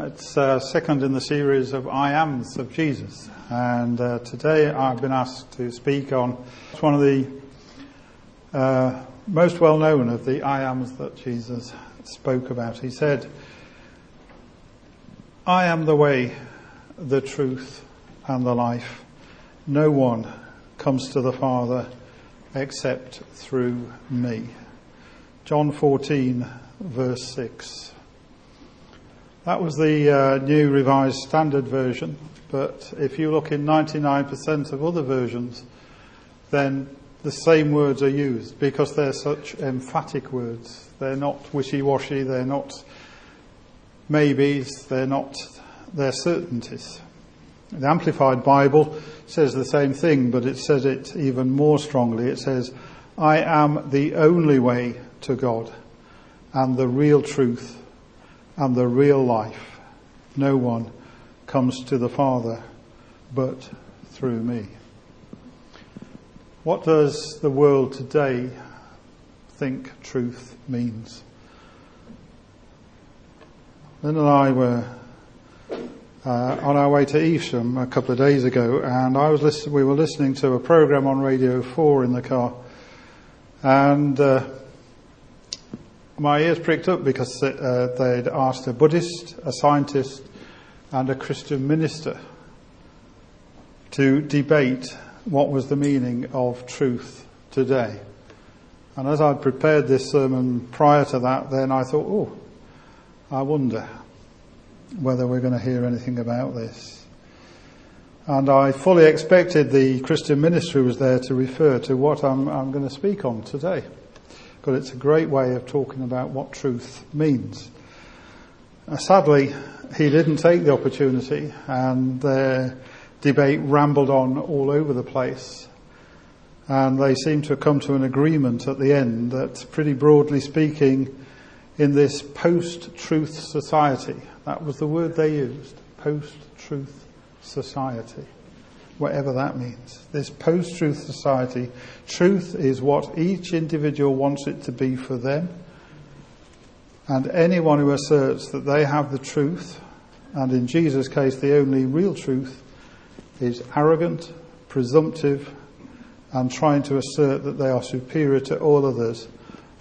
It's uh, second in the series of I Ams of Jesus. And uh, today I've been asked to speak on one of the uh, most well known of the I Ams that Jesus spoke about. He said, I am the way, the truth, and the life. No one comes to the Father except through me. John 14, verse 6. That was the uh, new revised standard version, but if you look in 99% of other versions, then the same words are used because they're such emphatic words. They're not wishy-washy, they're not maybes, they're not, they're certainties. The Amplified Bible says the same thing, but it says it even more strongly. It says, I am the only way to God and the real truth and the real life. No one comes to the Father but through me. What does the world today think truth means? Lynn and I were uh, on our way to Evesham a couple of days ago, and I was listen- we were listening to a program on Radio 4 in the car, and uh, my ears pricked up because uh, they'd asked a Buddhist, a scientist, and a Christian minister to debate what was the meaning of truth today. And as I'd prepared this sermon prior to that, then I thought, oh, I wonder whether we're going to hear anything about this. And I fully expected the Christian minister who was there to refer to what I'm, I'm going to speak on today but it's a great way of talking about what truth means. Uh, sadly, he didn't take the opportunity and the debate rambled on all over the place. And they seem to have come to an agreement at the end that pretty broadly speaking, in this post-truth society, that was the word they used, post-truth society whatever that means. This post-truth society, truth is what each individual wants it to be for them. And anyone who asserts that they have the truth, and in Jesus' case the only real truth, is arrogant, presumptive, and trying to assert that they are superior to all others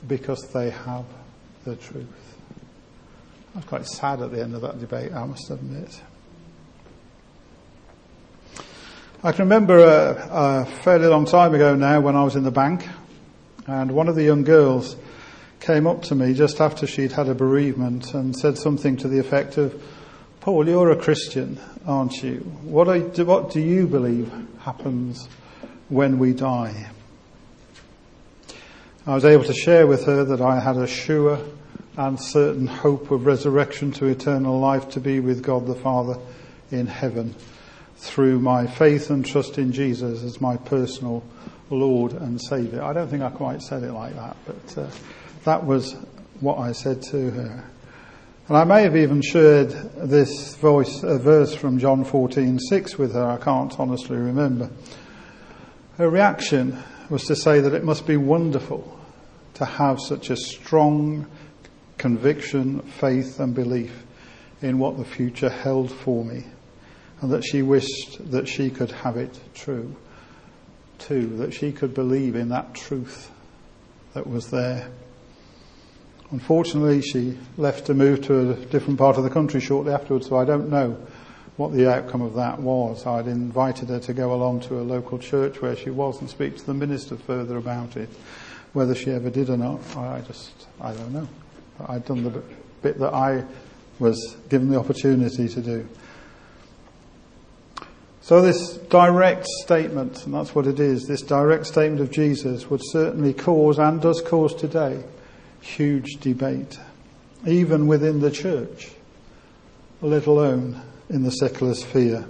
because they have the truth. I was quite sad at the end of that debate, I must admit. I can remember a, a, fairly long time ago now when I was in the bank, and one of the young girls came up to me just after she'd had a bereavement and said something to the effect of, Paul, you're a Christian, aren't you? What, what do you believe happens when we die? I was able to share with her that I had a sure and certain hope of resurrection to eternal life to be with God the Father in heaven through my faith and trust in Jesus as my personal Lord and Saviour. I don't think I quite said it like that, but uh, that was what I said to her. And I may have even shared this voice, verse from John 14:6 with her. I can't honestly remember. Her reaction was to say that it must be wonderful to have such a strong conviction, faith, and belief in what the future held for me and that she wished that she could have it true too, that she could believe in that truth that was there. Unfortunately, she left to move to a different part of the country shortly afterwards, so I don't know what the outcome of that was. I'd invited her to go along to a local church where she was and speak to the minister further about it. Whether she ever did or not, I just, I don't know. I'd done the bit that I was given the opportunity to do. So this direct statement, and that's what it is, this direct statement of Jesus would certainly cause, and does cause today, huge debate, even within the church, let alone in the secular sphere.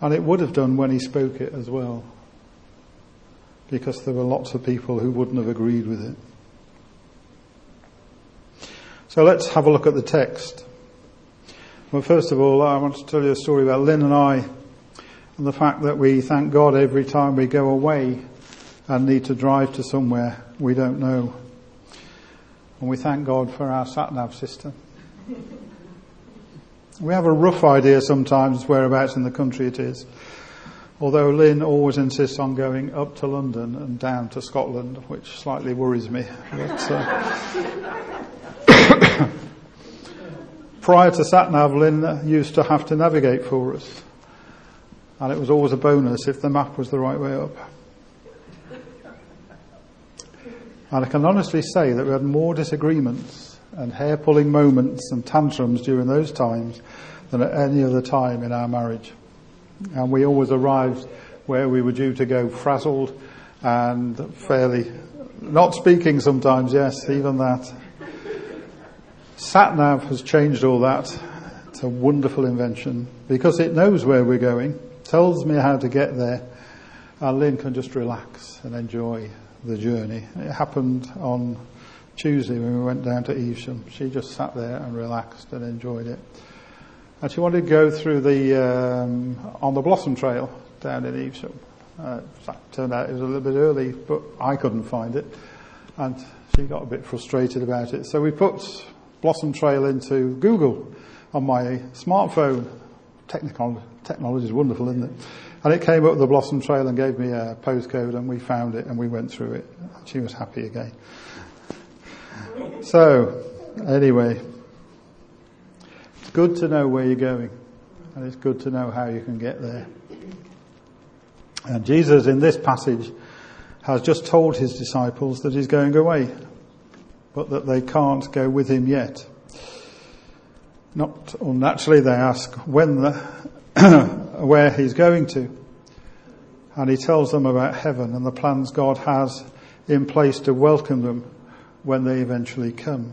And it would have done when he spoke it as well, because there were lots of people who wouldn't have agreed with it. So let's have a look at the text. Well, first of all, I want to tell you a story about Lynn and I and the fact that we thank God every time we go away and need to drive to somewhere we don't know. And we thank God for our sat nav system. We have a rough idea sometimes whereabouts in the country it is. Although Lynn always insists on going up to London and down to Scotland, which slightly worries me. But, uh, prior to SatNav, Lynn used to have to navigate for us. And it was always a bonus if the map was the right way up. And I can honestly say that we had more disagreements and hair pulling moments and tantrums during those times than at any other time in our marriage. And we always arrived where we were due to go frazzled and fairly, not speaking sometimes, yes, even that. SatNav has changed all that. It's a wonderful invention because it knows where we're going, tells me how to get there, and Lynn can just relax and enjoy the journey. It happened on Tuesday when we went down to Evesham. She just sat there and relaxed and enjoyed it. And she wanted to go through the, um, on the Blossom Trail down in Evesham. Uh, turned out it was a little bit early, but I couldn't find it. And she got a bit frustrated about it. So we put Blossom Trail into Google on my smartphone. Technical, technology is wonderful, isn't it? And it came up the Blossom Trail and gave me a postcode and we found it and we went through it. She was happy again. So, anyway, it's good to know where you're going and it's good to know how you can get there. And Jesus in this passage has just told his disciples that he's going away, but that they can't go with him yet. Not unnaturally they ask when the, where he's going to. And he tells them about heaven and the plans God has in place to welcome them when they eventually come.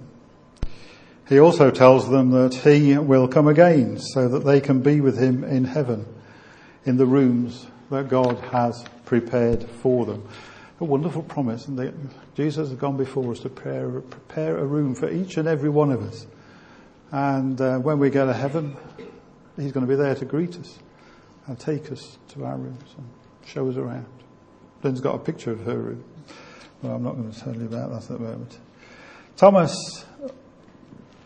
He also tells them that he will come again so that they can be with him in heaven in the rooms that God has prepared for them. A wonderful promise and Jesus has gone before us to prepare, prepare a room for each and every one of us. And uh, when we go to heaven, he's going to be there to greet us and take us to our rooms and show us around. Lynn's got a picture of her room. Well, I'm not going to tell you about that at the moment. Thomas,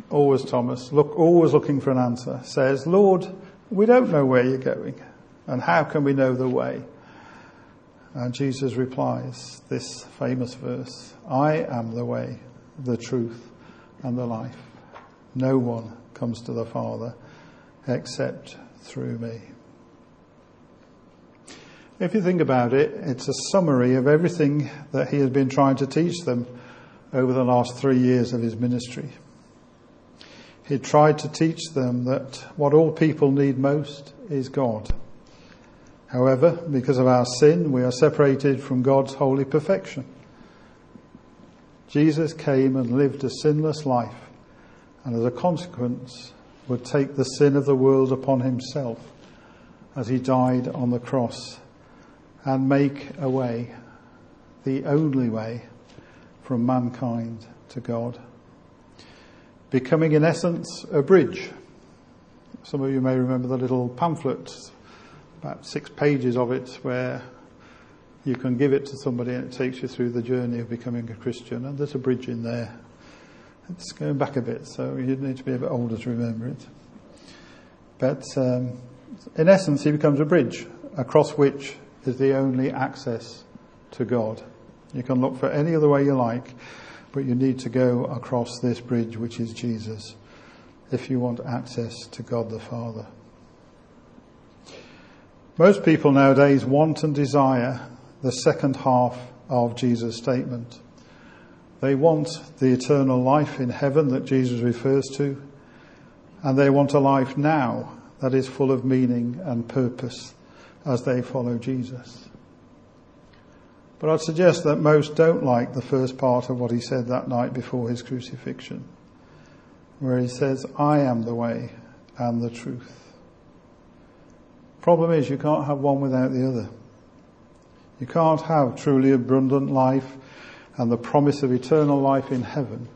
always Thomas, look, always looking for an answer, says, Lord, we don't know where you're going, and how can we know the way? And Jesus replies this famous verse, I am the way, the truth, and the life. No one comes to the Father except through me. If you think about it, it's a summary of everything that he has been trying to teach them over the last three years of his ministry. He tried to teach them that what all people need most is God. However, because of our sin, we are separated from God's holy perfection. Jesus came and lived a sinless life, and as a consequence, would take the sin of the world upon himself as he died on the cross and make a way, the only way, from mankind to God. Becoming, in essence, a bridge. Some of you may remember the little pamphlet, about six pages of it, where you can give it to somebody and it takes you through the journey of becoming a Christian. And there's a bridge in there. It's going back a bit, so you'd need to be a bit older to remember it. But um, in essence, he becomes a bridge across which is the only access to God. You can look for any other way you like, but you need to go across this bridge, which is Jesus, if you want access to God the Father. Most people nowadays want and desire the second half of Jesus' statement. They want the eternal life in heaven that Jesus refers to, and they want a life now that is full of meaning and purpose as they follow Jesus. But I'd suggest that most don't like the first part of what he said that night before his crucifixion, where he says, I am the way and the truth. Problem is, you can't have one without the other. You can't have truly abundant life and the promise of eternal life in heaven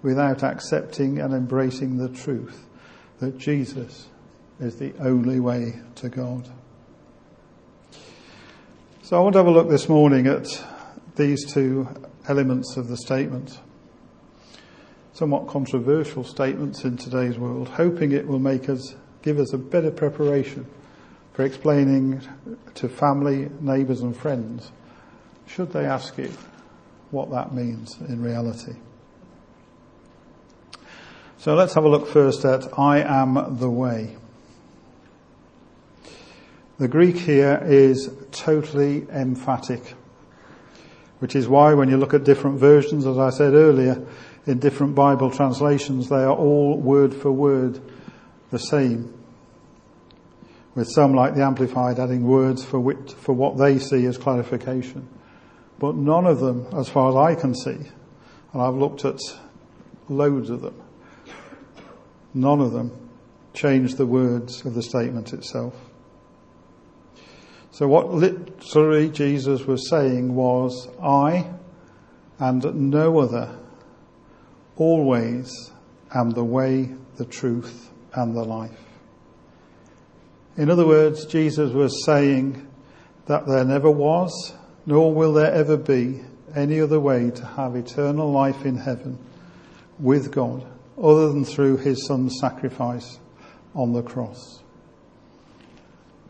without accepting and embracing the truth that Jesus is the only way to God. So I want to have a look this morning at these two elements of the statement. Somewhat controversial statements in today's world, hoping it will make us give us a better preparation for explaining to family, neighbours and friends, should they ask you what that means in reality. So let's have a look first at I am the way. The Greek here is totally emphatic, which is why when you look at different versions, as I said earlier, in different Bible translations, they are all word for word the same. With some like the Amplified adding words for which, for what they see as clarification. But none of them, as far as I can see, and I've looked at loads of them, none of them change the words of the statement itself. So what literally Jesus was saying was, I and no other always am the way, the truth and the life. In other words, Jesus was saying that there never was nor will there ever be any other way to have eternal life in heaven with God other than through his son's sacrifice on the cross.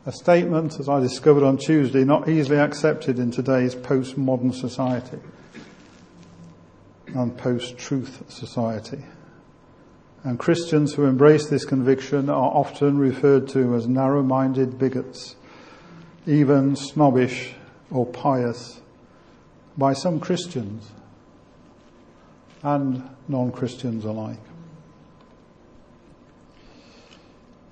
A statement, as I discovered on Tuesday, not easily accepted in today's postmodern society and post-truth society. And Christians who embrace this conviction are often referred to as narrow-minded bigots, even snobbish or pious by some Christians and non-Christians alike.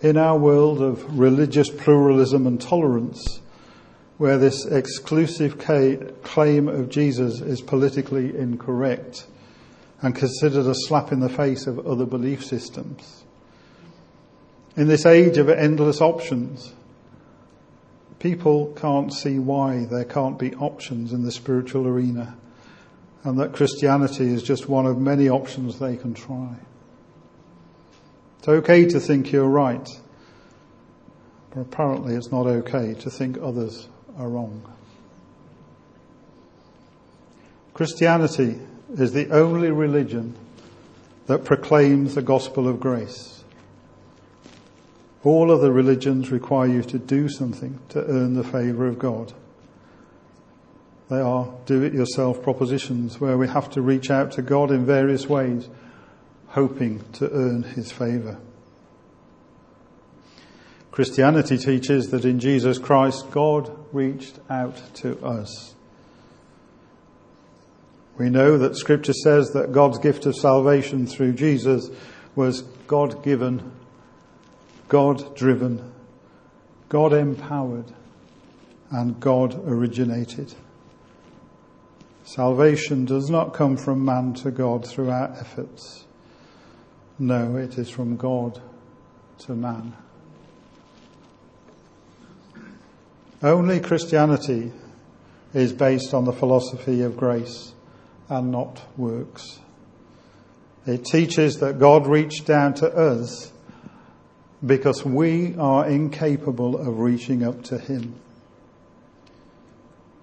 In our world of religious pluralism and tolerance, where this exclusive claim of Jesus is politically incorrect and considered a slap in the face of other belief systems. In this age of endless options, people can't see why there can't be options in the spiritual arena and that Christianity is just one of many options they can try. It's okay to think you're right, but apparently it's not okay to think others are wrong. Christianity is the only religion that proclaims the gospel of grace. All other religions require you to do something to earn the favour of God. They are do it yourself propositions where we have to reach out to God in various ways, hoping to earn his favour. Christianity teaches that in Jesus Christ, God reached out to us. We know that scripture says that God's gift of salvation through Jesus was God given God driven, God empowered, and God originated. Salvation does not come from man to God through our efforts. No, it is from God to man. Only Christianity is based on the philosophy of grace and not works. It teaches that God reached down to us because we are incapable of reaching up to him.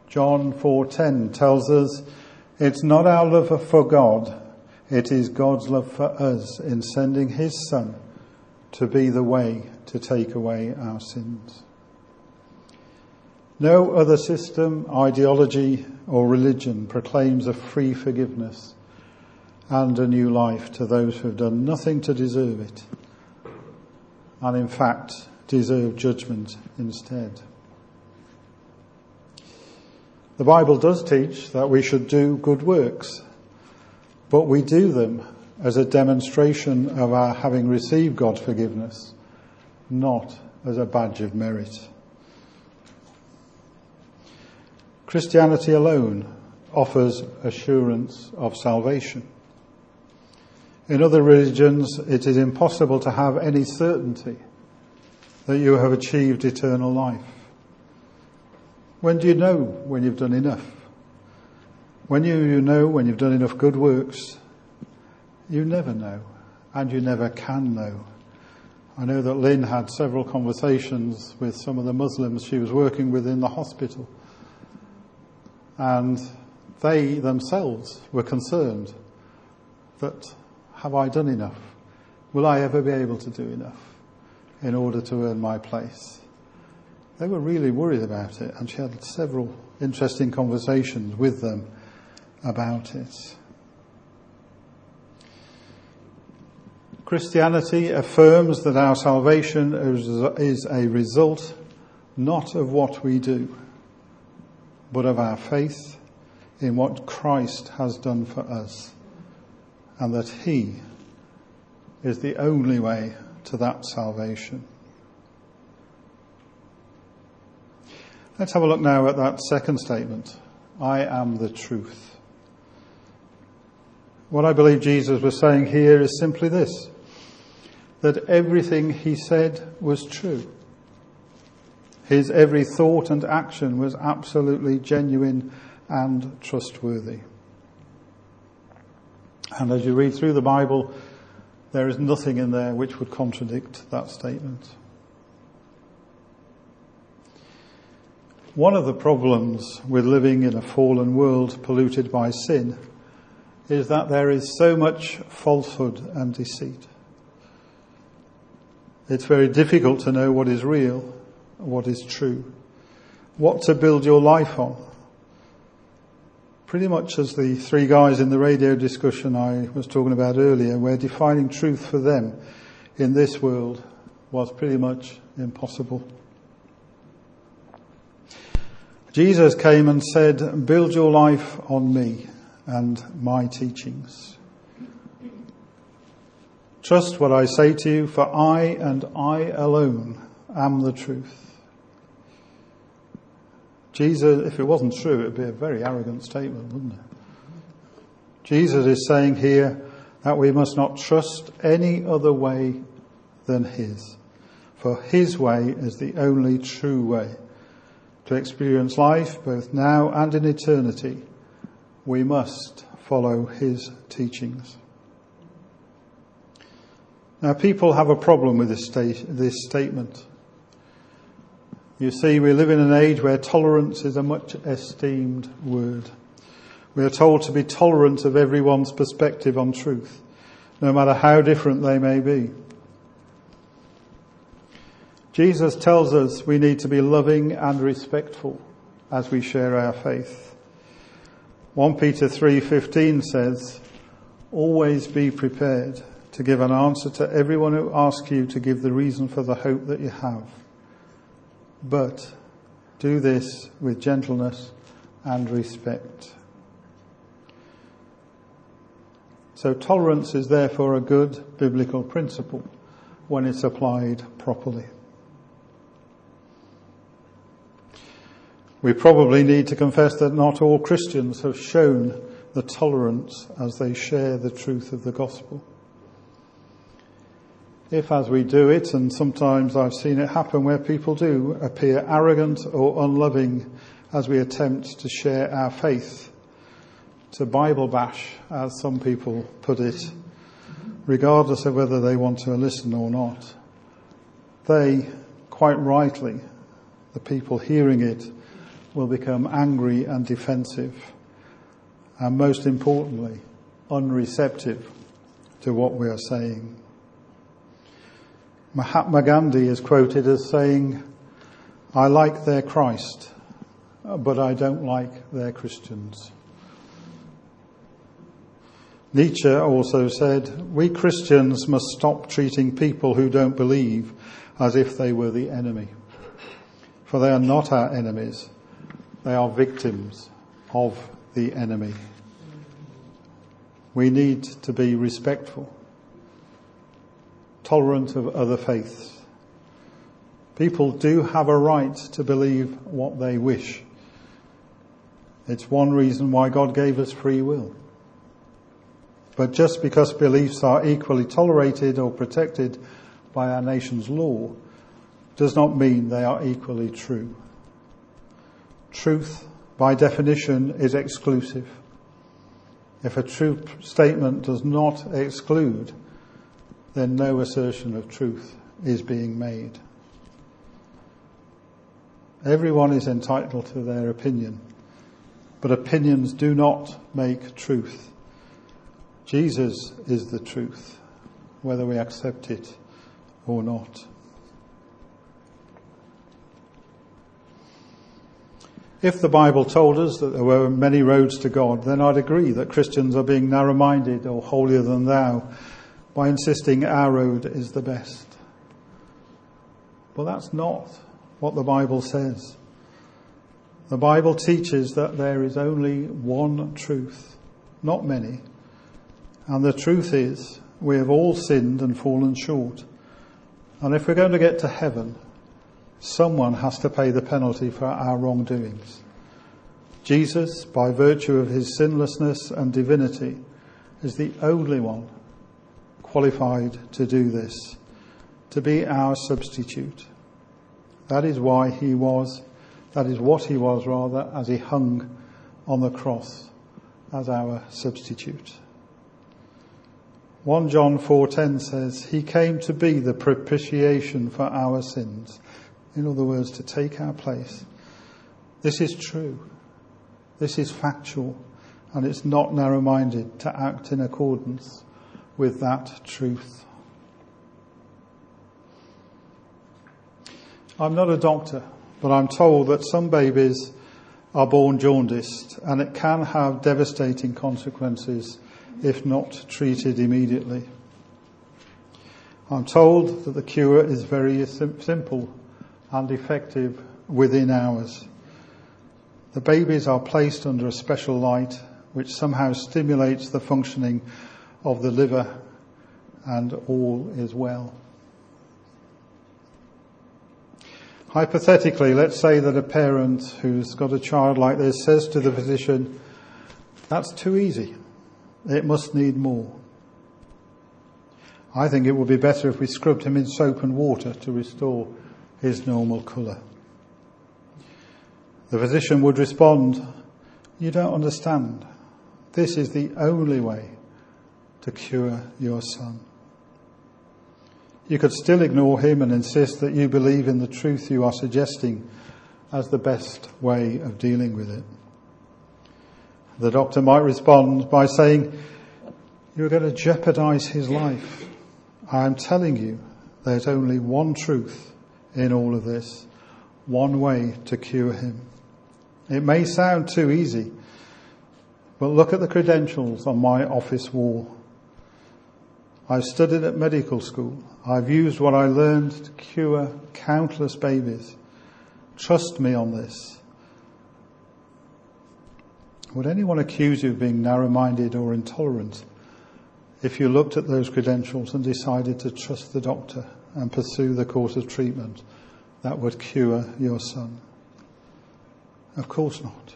John 4:10 tells us it's not our love for God, it is God's love for us in sending his son to be the way to take away our sins. No other system, ideology or religion proclaims a free forgiveness and a new life to those who have done nothing to deserve it and in fact deserve judgment instead. The Bible does teach that we should do good works, but we do them as a demonstration of our having received God's forgiveness, not as a badge of merit. Christianity alone offers assurance of salvation. In other religions, it is impossible to have any certainty that you have achieved eternal life. When do you know when you've done enough? When you, you know when you've done enough good works, you never know, and you never can know. I know that Lynn had several conversations with some of the Muslims she was working with in the hospital, and they themselves were concerned that have I done enough? Will I ever be able to do enough? in order to earn my place. They were really worried about it, and she had several interesting conversations with them about it. Christianity affirms that our salvation is a result not of what we do, but of our faith in what Christ has done for us, and that He is the only way to that salvation. Let's have a look now at that second statement. I am the truth. What I believe Jesus was saying here is simply this that everything he said was true. His every thought and action was absolutely genuine and trustworthy. And as you read through the Bible, there is nothing in there which would contradict that statement. One of the problems with living in a fallen world polluted by sin is that there is so much falsehood and deceit. It's very difficult to know what is real, what is true, what to build your life on. Pretty much as the three guys in the radio discussion I was talking about earlier, where defining truth for them in this world was pretty much impossible. Jesus came and said, build your life on me and my teachings. Trust what I say to you, for I and I alone am the truth. Jesus, if it wasn't true, it would be a very arrogant statement, wouldn't it? Jesus is saying here that we must not trust any other way than His. For His way is the only true way to experience life, both now and in eternity, we must follow his teachings. Now, people have a problem with this, state, this statement. You see, we live in an age where tolerance is a much esteemed word. We are told to be tolerant of everyone's perspective on truth, no matter how different they may be. Jesus tells us we need to be loving and respectful as we share our faith. 1 Peter 3:15 says, "Always be prepared to give an answer to everyone who asks you to give the reason for the hope that you have. But do this with gentleness and respect." So tolerance is therefore a good biblical principle when it's applied properly. We probably need to confess that not all Christians have shown the tolerance as they share the truth of the gospel. If as we do it, and sometimes I've seen it happen where people do appear arrogant or unloving as we attempt to share our faith, to Bible bash, as some people put it, regardless of whether they want to listen or not, they, quite rightly, the people hearing it, will become angry and defensive, and most importantly, unreceptive to what we are saying. Mahatma Gandhi is quoted as saying, I like their Christ, but I don't like their Christians. Nietzsche also said, we Christians must stop treating people who don't believe as if they were the enemy. For they are not our enemies. They are victims of the enemy. We need to be respectful, tolerant of other faiths. People do have a right to believe what they wish. It's one reason why God gave us free will. But just because beliefs are equally tolerated or protected by our nation's law does not mean they are equally true. Truth, by definition, is exclusive. If a true statement does not exclude, then no assertion of truth is being made. Everyone is entitled to their opinion, but opinions do not make truth. Jesus is the truth, whether we accept it or not. If the Bible told us that there were many roads to God, then I'd agree that Christians are being narrow minded or holier than thou by insisting our road is the best. But that's not what the Bible says. The Bible teaches that there is only one truth, not many. And the truth is, we have all sinned and fallen short. And if we're going to get to heaven, someone has to pay the penalty for our wrongdoings. Jesus, by virtue of his sinlessness and divinity, is the only one qualified to do this, to be our substitute. That is why he was, that is what he was rather, as he hung on the cross as our substitute. 1 John 4:10 says, "He came to be the propitiation for our sins." In other words, to take our place. This is true. This is factual, and it's not narrow-minded to act in accordance with that truth. I'm not a doctor, but I'm told that some babies are born jaundiced and it can have devastating consequences if not treated immediately. I'm told that the cure is very simple and effective within hours. The babies are placed under a special light which somehow stimulates the functioning of the liver and all is well. Hypothetically, let's say that a parent who's got a child like this says to the physician, that's too easy. It must need more. I think it would be better if we scrubbed him in soap and water to restore his normal colour. The physician would respond, you don't understand. This is the only way to cure your son. You could still ignore him and insist that you believe in the truth you are suggesting as the best way of dealing with it. The doctor might respond by saying, You're going to jeopardize his life. I'm telling you, there's only one truth in all of this, one way to cure him. It may sound too easy, but look at the credentials on my office wall. I've studied at medical school. I've used what I learned to cure countless babies. Trust me on this. Would anyone accuse you of being narrow-minded or intolerant if you looked at those credentials and decided to trust the doctor and pursue the course of treatment that would cure your son? Of course not.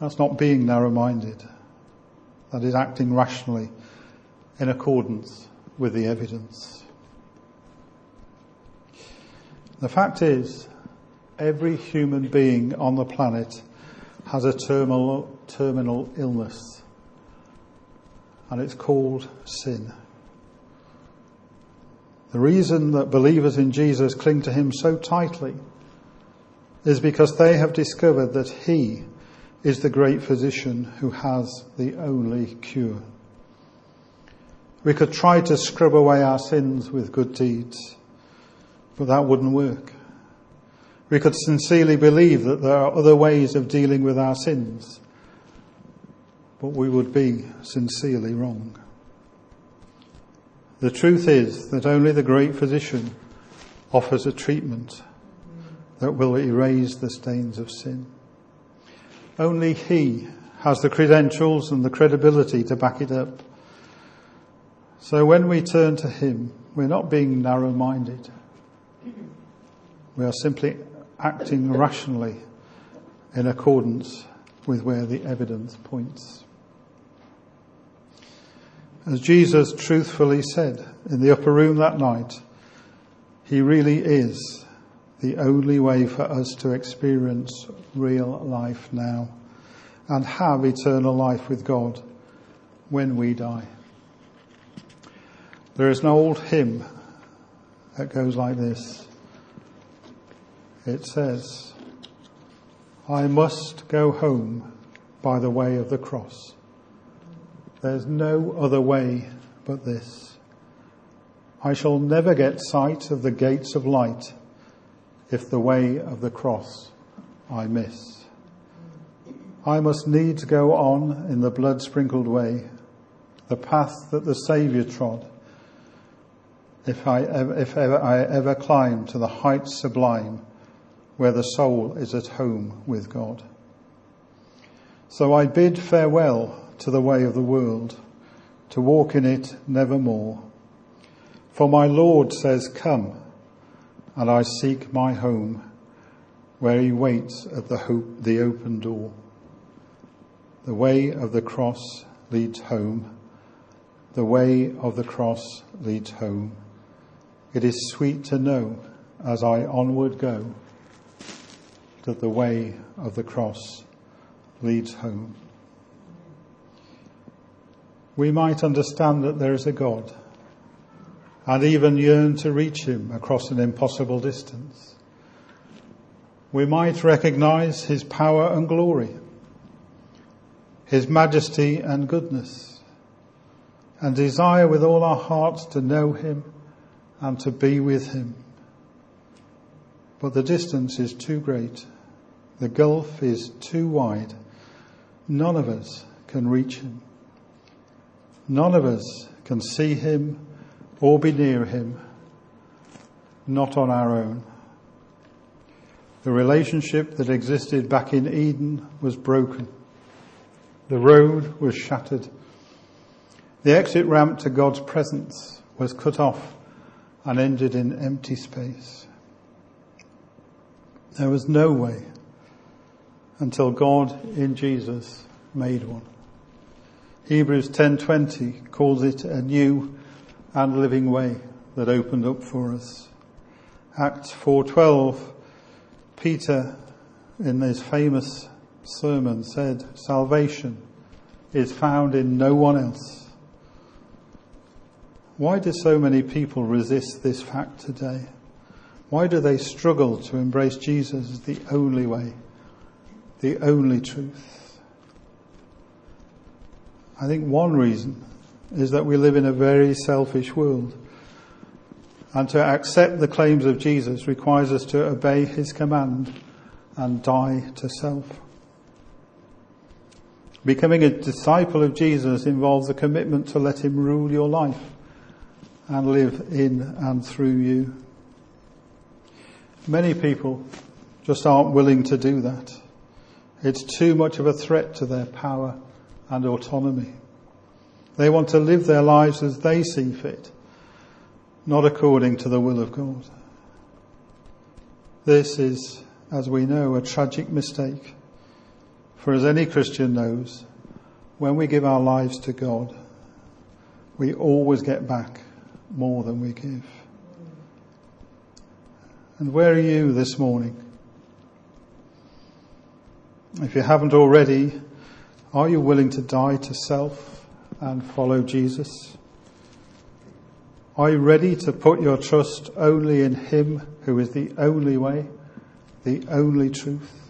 That's not being narrow-minded. That is acting rationally in accordance with the evidence. The fact is, every human being on the planet has a terminal, terminal illness, and it's called sin. The reason that believers in Jesus cling to him so tightly is because they have discovered that he is the great physician who has the only cure. We could try to scrub away our sins with good deeds, but that wouldn't work. We could sincerely believe that there are other ways of dealing with our sins, but we would be sincerely wrong. The truth is that only the great physician offers a treatment that will erase the stains of sin. Only he has the credentials and the credibility to back it up. So when we turn to Him, we're not being narrow minded. We are simply acting rationally in accordance with where the evidence points. As Jesus truthfully said in the upper room that night, He really is the only way for us to experience real life now and have eternal life with God when we die. There is an old hymn that goes like this. It says, I must go home by the way of the cross. There's no other way but this. I shall never get sight of the gates of light if the way of the cross I miss. I must needs go on in the blood sprinkled way, the path that the Saviour trod, if I ever, if ever I ever climb to the heights sublime where the soul is at home with God. So I bid farewell to the way of the world, to walk in it nevermore. For my Lord says, Come, and I seek my home, where he waits at the, the open door. The way of the cross leads home. The way of the cross leads home. It is sweet to know as I onward go that the way of the cross leads home. We might understand that there is a God and even yearn to reach him across an impossible distance. We might recognize his power and glory, his majesty and goodness, and desire with all our hearts to know him and to be with him. But the distance is too great. The gulf is too wide. None of us can reach him. None of us can see him or be near him, not on our own. The relationship that existed back in Eden was broken. The road was shattered. The exit ramp to God's presence was cut off and ended in empty space. There was no way until God in Jesus made one. Hebrews 10:20 calls it a new and living way that opened up for us. Acts 4:12 Peter in his famous sermon said salvation is found in no one else. Why do so many people resist this fact today? Why do they struggle to embrace Jesus as the only way, the only truth? I think one reason is that we live in a very selfish world. And to accept the claims of Jesus requires us to obey his command and die to self. Becoming a disciple of Jesus involves a commitment to let him rule your life and live in and through you. Many people just aren't willing to do that. It's too much of a threat to their power and autonomy. They want to live their lives as they see fit, not according to the will of God. This is, as we know, a tragic mistake. For as any Christian knows, when we give our lives to God, we always get back more than we give. And where are you this morning? If you haven't already, are you willing to die to self? and follow Jesus? Are you ready to put your trust only in Him who is the only way, the only truth?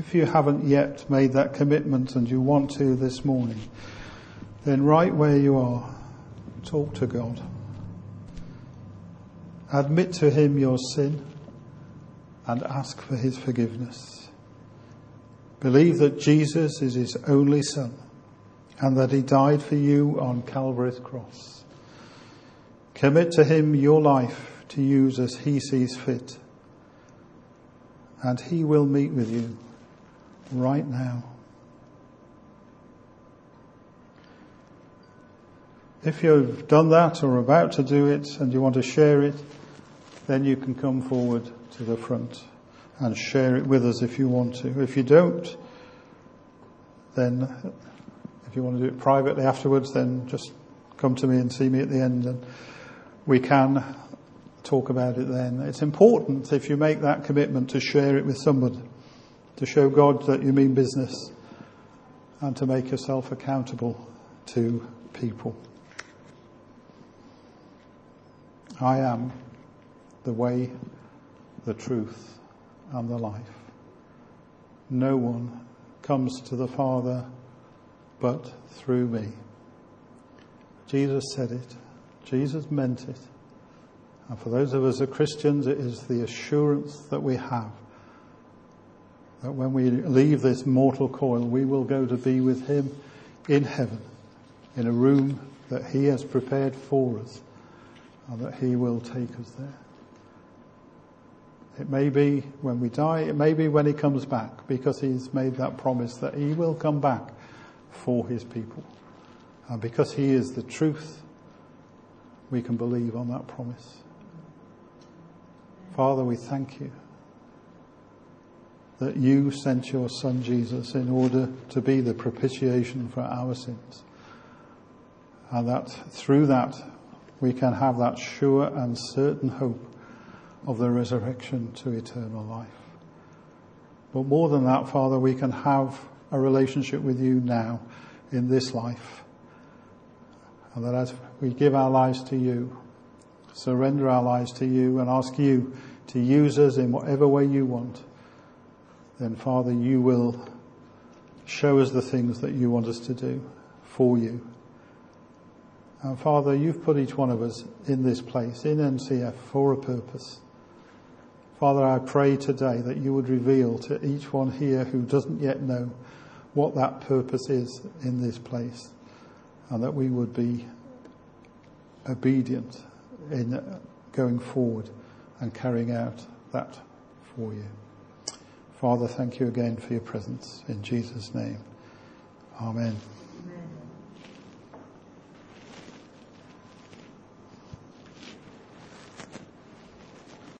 If you haven't yet made that commitment and you want to this morning, then right where you are, talk to God. Admit to Him your sin and ask for His forgiveness. Believe that Jesus is his only son and that he died for you on Calvary's cross. Commit to him your life to use as he sees fit. And he will meet with you right now. If you've done that or about to do it and you want to share it, then you can come forward to the front and share it with us if you want to. If you don't, then if you want to do it privately afterwards, then just come to me and see me at the end and we can talk about it then. It's important if you make that commitment to share it with somebody, to show God that you mean business and to make yourself accountable to people. I am the way, the truth, and the life. No one comes to the Father but through me. Jesus said it. Jesus meant it. And for those of us as Christians, it is the assurance that we have that when we leave this mortal coil, we will go to be with Him in heaven, in a room that He has prepared for us, and that He will take us there. It may be when we die, it may be when He comes back, because He's made that promise that He will come back for His people. And because He is the truth, we can believe on that promise. Father, we thank you that you sent your son Jesus in order to be the propitiation for our sins. And that through that we can have that sure and certain hope of the resurrection to eternal life. But more than that, Father, we can have a relationship with you now in this life. And that as we give our lives to you, surrender our lives to you and ask you to use us in whatever way you want, then Father, you will show us the things that you want us to do for you. And Father, you've put each one of us in this place, in NCF, for a purpose. Father, I pray today that you would reveal to each one here who doesn't yet know what that purpose is in this place, and that we would be obedient in going forward and carrying out that for you. Father, thank you again for your presence. In Jesus' name, Amen.